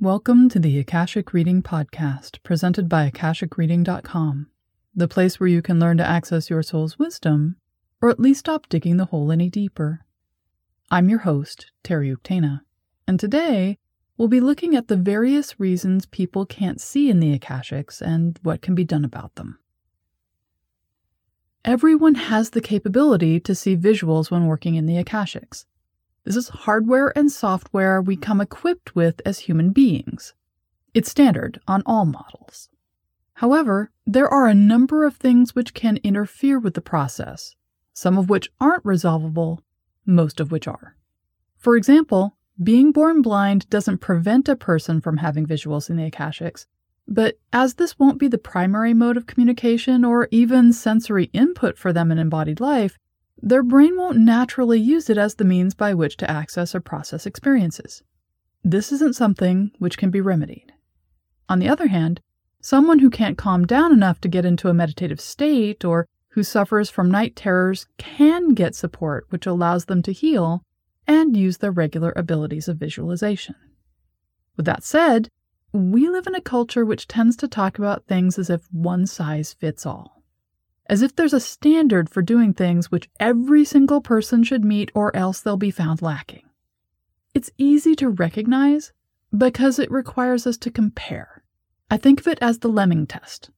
Welcome to the Akashic Reading Podcast, presented by AkashicReading.com, the place where you can learn to access your soul's wisdom, or at least stop digging the hole any deeper. I'm your host, Teri Uktena, and today we'll be looking at the various reasons people can't see in the Akashics and what can be done about them. Everyone has the capability to see visuals when working in the Akashics. This is hardware and software we come equipped with as human beings. It's standard on all models. However, there are a number of things which can interfere with the process, some of which aren't resolvable, most of which are. For example, being born blind doesn't prevent a person from having visuals in the Akashics, but as this won't be the primary mode of communication or even sensory input for them in embodied life, their brain won't naturally use it as the means by which to access or process experiences. This isn't something which can be remedied. On the other hand, someone who can't calm down enough to get into a meditative state or who suffers from night terrors can get support which allows them to heal and use their regular abilities of visualization. With that said, we live in a culture which tends to talk about things as if one size fits all as if there's a standard for doing things which every single person should meet or else they'll be found lacking. It's easy to recognize because it requires us to compare. I think of it as the lemming test.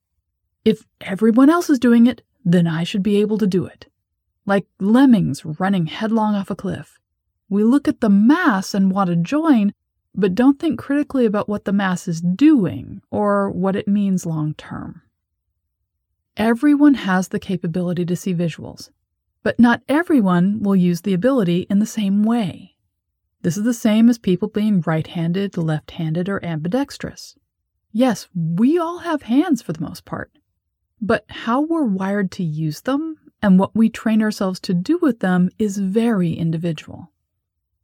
If everyone else is doing it, then I should be able to do it. Like lemmings running headlong off a cliff. We look at the mass and want to join, but don't think critically about what the mass is doing or what it means long term. Everyone has the capability to see visuals, but not everyone will use the ability in the same way. This is the same as people being right handed, left handed, or ambidextrous. Yes, we all have hands for the most part, but how we're wired to use them and what we train ourselves to do with them is very individual.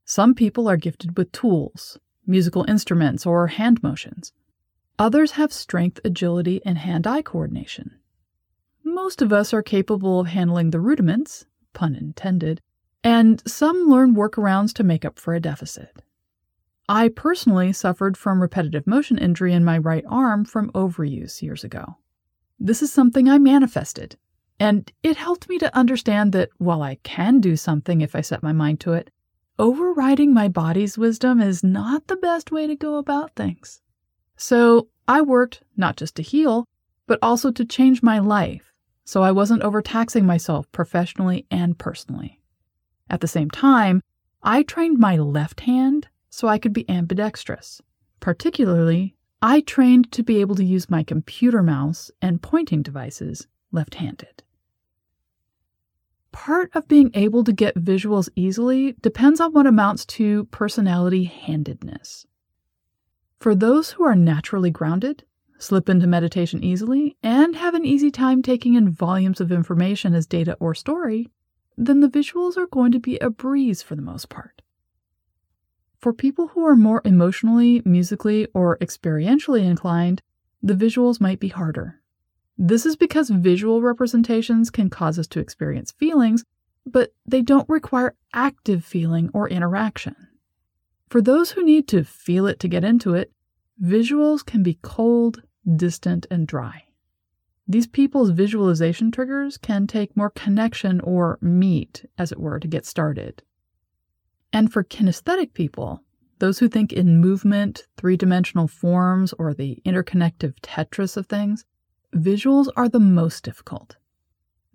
Some people are gifted with tools, musical instruments, or hand motions. Others have strength, agility, and hand eye coordination. Most of us are capable of handling the rudiments, pun intended, and some learn workarounds to make up for a deficit. I personally suffered from repetitive motion injury in my right arm from overuse years ago. This is something I manifested, and it helped me to understand that while I can do something if I set my mind to it, overriding my body's wisdom is not the best way to go about things. So I worked not just to heal, but also to change my life so I wasn't overtaxing myself professionally and personally. At the same time, I trained my left hand so I could be ambidextrous. Particularly, I trained to be able to use my computer mouse and pointing devices left handed. Part of being able to get visuals easily depends on what amounts to personality handedness. For those who are naturally grounded, slip into meditation easily, and have an easy time taking in volumes of information as data or story, then the visuals are going to be a breeze for the most part. For people who are more emotionally, musically, or experientially inclined, the visuals might be harder. This is because visual representations can cause us to experience feelings, but they don't require active feeling or interaction. For those who need to feel it to get into it, Visuals can be cold, distant, and dry. These people's visualization triggers can take more connection or meat, as it were, to get started. And for kinesthetic people, those who think in movement, three dimensional forms, or the interconnective Tetris of things, visuals are the most difficult.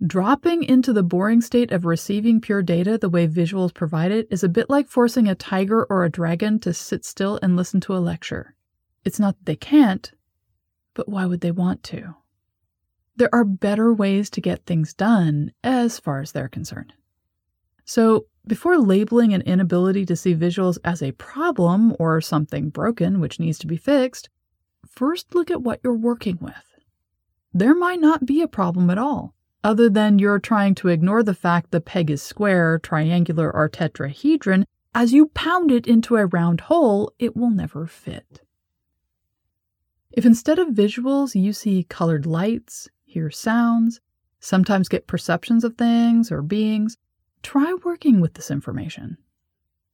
Dropping into the boring state of receiving pure data the way visuals provide it is a bit like forcing a tiger or a dragon to sit still and listen to a lecture. It's not that they can't, but why would they want to? There are better ways to get things done as far as they're concerned. So, before labeling an inability to see visuals as a problem or something broken which needs to be fixed, first look at what you're working with. There might not be a problem at all, other than you're trying to ignore the fact the peg is square, triangular, or tetrahedron. As you pound it into a round hole, it will never fit. If instead of visuals you see colored lights, hear sounds, sometimes get perceptions of things or beings, try working with this information.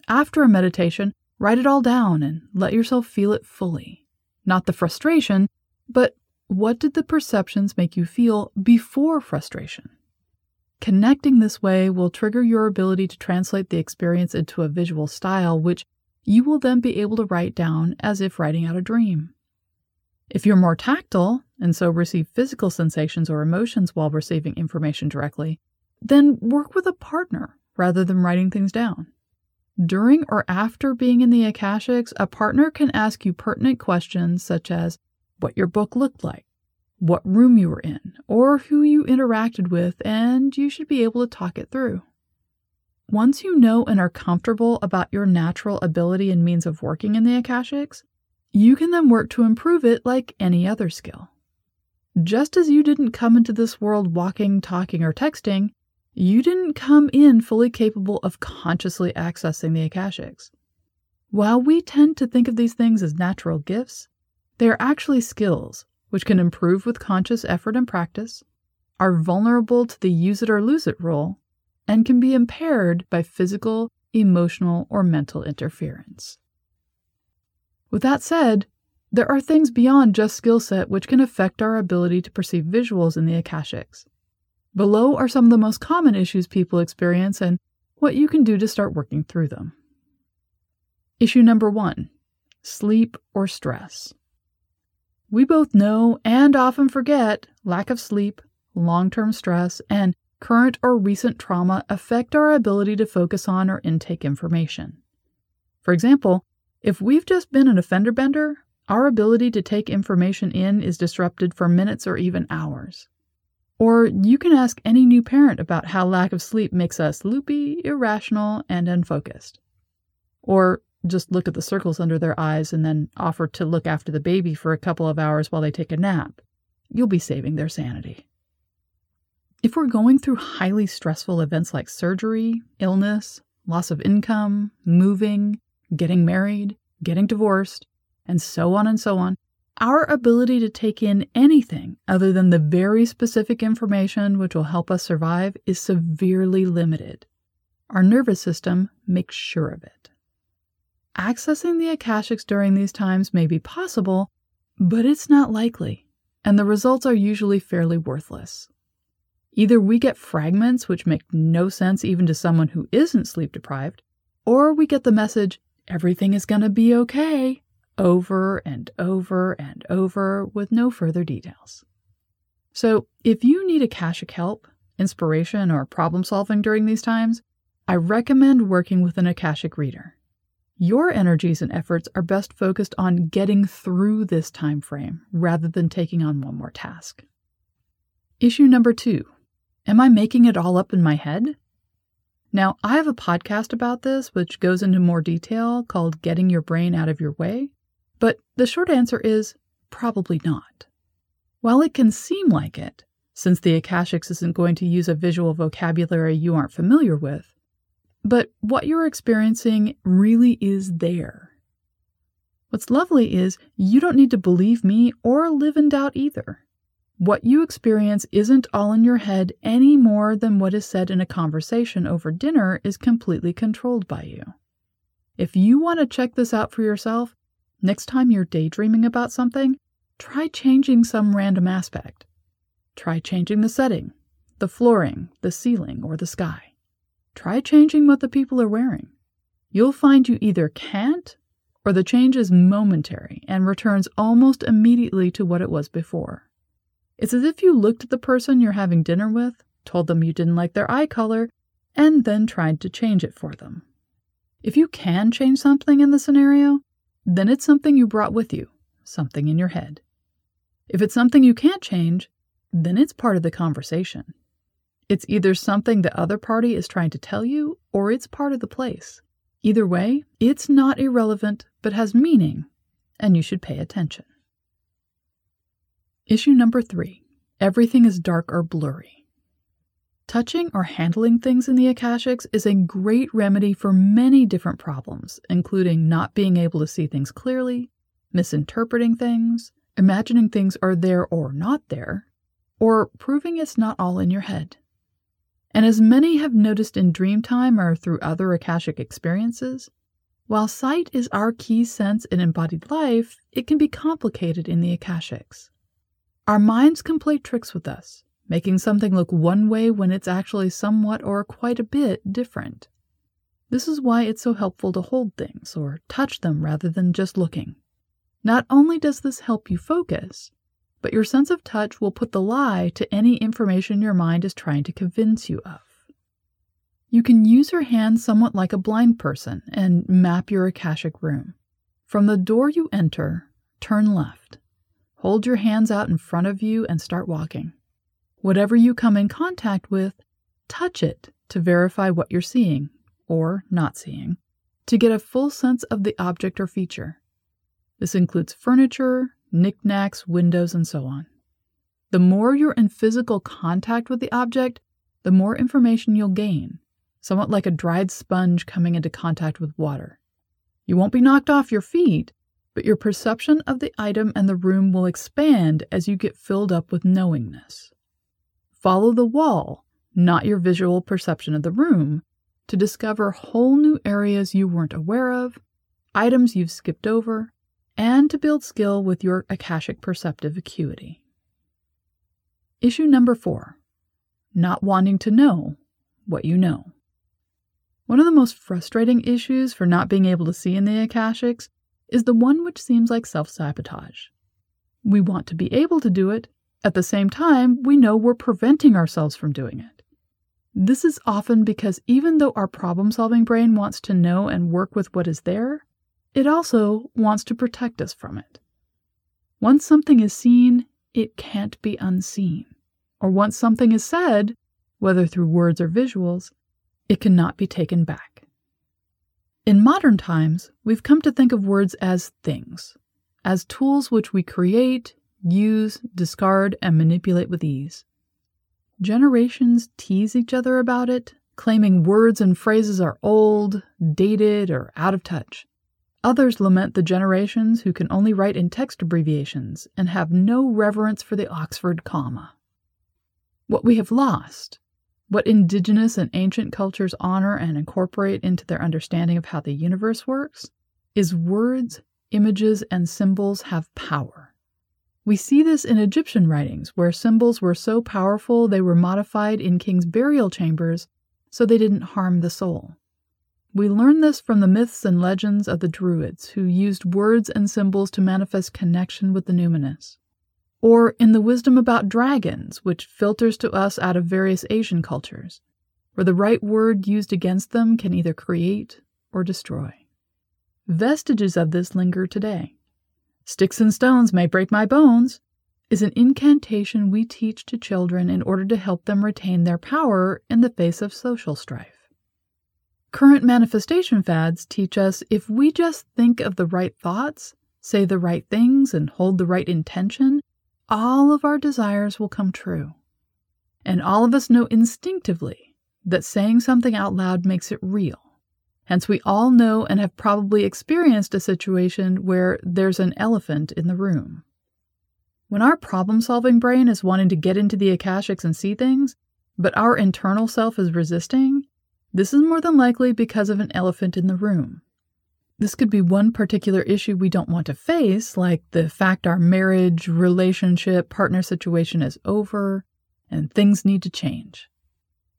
After a meditation, Write it all down and let yourself feel it fully. Not the frustration, but what did the perceptions make you feel before frustration? Connecting this way will trigger your ability to translate the experience into a visual style, which you will then be able to write down as if writing out a dream. If you're more tactile and so receive physical sensations or emotions while receiving information directly, then work with a partner rather than writing things down. During or after being in the Akashics, a partner can ask you pertinent questions such as what your book looked like, what room you were in, or who you interacted with, and you should be able to talk it through. Once you know and are comfortable about your natural ability and means of working in the Akashics, you can then work to improve it like any other skill. Just as you didn't come into this world walking, talking, or texting, you didn't come in fully capable of consciously accessing the Akashics. While we tend to think of these things as natural gifts, they are actually skills which can improve with conscious effort and practice, are vulnerable to the use it or lose it rule, and can be impaired by physical, emotional, or mental interference. With that said, there are things beyond just skill set which can affect our ability to perceive visuals in the Akashics. Below are some of the most common issues people experience and what you can do to start working through them. Issue number one sleep or stress. We both know and often forget lack of sleep, long term stress, and current or recent trauma affect our ability to focus on or intake information. For example, if we've just been an offender bender, our ability to take information in is disrupted for minutes or even hours. Or you can ask any new parent about how lack of sleep makes us loopy, irrational, and unfocused. Or just look at the circles under their eyes and then offer to look after the baby for a couple of hours while they take a nap. You'll be saving their sanity. If we're going through highly stressful events like surgery, illness, loss of income, moving, getting married, getting divorced, and so on and so on, our ability to take in anything other than the very specific information which will help us survive is severely limited. Our nervous system makes sure of it. Accessing the Akashics during these times may be possible, but it's not likely, and the results are usually fairly worthless. Either we get fragments which make no sense even to someone who isn't sleep deprived, or we get the message, everything is going to be okay, over and over and over with no further details. So, if you need a Akashic help, inspiration, or problem solving during these times, I recommend working with an Akashic reader. Your energies and efforts are best focused on getting through this time frame rather than taking on one more task. Issue number two Am I making it all up in my head? Now, I have a podcast about this which goes into more detail called Getting Your Brain Out of Your Way, but the short answer is probably not. While it can seem like it, since the Akashics isn't going to use a visual vocabulary you aren't familiar with, but what you're experiencing really is there. What's lovely is you don't need to believe me or live in doubt either. What you experience isn't all in your head any more than what is said in a conversation over dinner is completely controlled by you. If you want to check this out for yourself, next time you're daydreaming about something, try changing some random aspect. Try changing the setting, the flooring, the ceiling, or the sky. Try changing what the people are wearing. You'll find you either can't or the change is momentary and returns almost immediately to what it was before. It's as if you looked at the person you're having dinner with, told them you didn't like their eye color, and then tried to change it for them. If you can change something in the scenario, then it's something you brought with you, something in your head. If it's something you can't change, then it's part of the conversation. It's either something the other party is trying to tell you, or it's part of the place. Either way, it's not irrelevant, but has meaning, and you should pay attention. Issue number three everything is dark or blurry. Touching or handling things in the Akashics is a great remedy for many different problems, including not being able to see things clearly, misinterpreting things, imagining things are there or not there, or proving it's not all in your head. And as many have noticed in Dreamtime or through other Akashic experiences, While sight is our key sense in embodied life, it can be complicated in the Akashics. Our minds can play tricks with us, making something look one way when it's actually somewhat or quite a bit different. This is why it's so helpful to hold things or touch them rather than just looking. Not only does this help you focus, but your sense of touch will put the lie to any information your mind is trying to convince you of. You can use your hand somewhat like a blind person and map your Akashic room. From the door you enter, turn left. Hold your hands out in front of you and start walking. Whatever you come in contact with, touch it to verify what you're seeing or not seeing to get a full sense of the object or feature. This includes furniture, knickknacks, windows, and so on. The more you're in physical contact with the object, the more information you'll gain, somewhat like a dried sponge coming into contact with water. You won't be knocked off your feet, but your perception of the item and the room will expand as you get filled up with knowingness. Follow the wall, not your visual perception of the room, to discover whole new areas you weren't aware of, items you've skipped over, and to build skill with your Akashic perceptive acuity. Issue number four not wanting to know what you know. One of the most frustrating issues for not being able to see in the Akashics is the one which seems like self sabotage. We want to be able to do it, at the same time, we know we're preventing ourselves from doing it. This is often because even though our problem solving brain wants to know and work with what is there, it also wants to protect us from it. Once something is seen, it can't be unseen. Or once something is said, whether through words or visuals, it cannot be taken back. In modern times, we've come to think of words as things, as tools which we create, use, discard, and manipulate with ease. Generations tease each other about it, claiming words and phrases are old, dated, or out of touch. Others lament the generations who can only write in text abbreviations and have no reverence for the Oxford comma. What we have lost, what indigenous and ancient cultures honor and incorporate into their understanding of how the universe works, is words, images, and symbols have power. We see this in Egyptian writings, where symbols were so powerful they were modified in kings' burial chambers so they didn't harm the soul. We learn this from the myths and legends of the Druids, who used words and symbols to manifest connection with the numinous. Or in the wisdom about dragons, which filters to us out of various Asian cultures, where the right word used against them can either create or destroy. Vestiges of this linger today. Sticks and stones may break my bones, is an incantation we teach to children in order to help them retain their power in the face of social strife. Current manifestation fads teach us if we just think of the right thoughts, say the right things, and hold the right intention, all of our desires will come true. And all of us know instinctively that saying something out loud makes it real. Hence, we all know and have probably experienced a situation where there's an elephant in the room. When our problem solving brain is wanting to get into the Akashics and see things, but our internal self is resisting, this is more than likely because of an elephant in the room. This could be one particular issue we don't want to face, like the fact our marriage, relationship, partner situation is over and things need to change.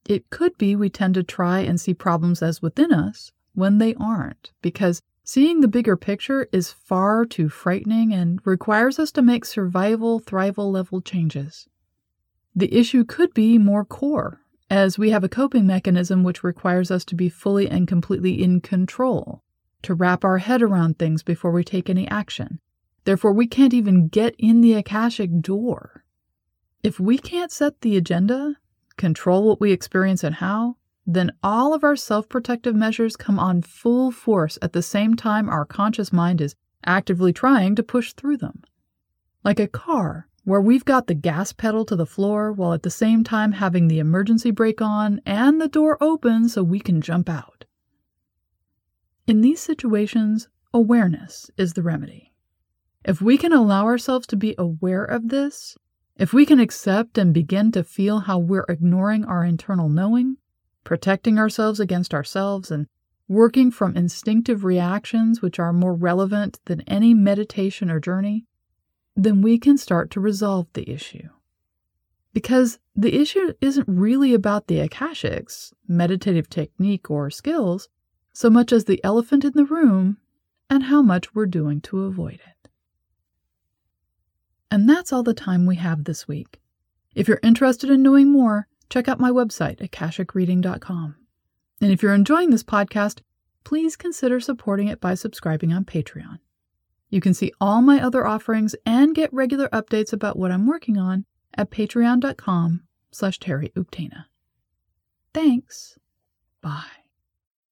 It could be we tend to try and see problems as within us when they aren't, because seeing the bigger picture is far too frightening and requires us to make survival thrival level changes. The issue could be more core, as we have a coping mechanism which requires us to be fully and completely in control, to wrap our head around things before we take any action. Therefore, we can't even get in the Akashic door. If we can't set the agenda, control what we experience and how, then all of our self protective measures come on full force at the same time our conscious mind is actively trying to push through them. Like a car, where we've got the gas pedal to the floor while at the same time having the emergency brake on and the door open so we can jump out. In these situations, awareness is the remedy. If we can allow ourselves to be aware of this, if we can accept and begin to feel how we're ignoring our internal knowing, protecting ourselves against ourselves, and working from instinctive reactions which are more relevant than any meditation or journey, then we can start to resolve the issue. Because the issue isn't really about the Akashics, meditative technique, or skills, so much as the elephant in the room and how much we're doing to avoid it. And that's all the time we have this week. If you're interested in knowing more, check out my website, at akashicreading.com. And if you're enjoying this podcast, please consider supporting it by subscribing on Patreon. You can see all my other offerings and get regular updates about what I'm working on at patreon.com slash Thanks. Bye.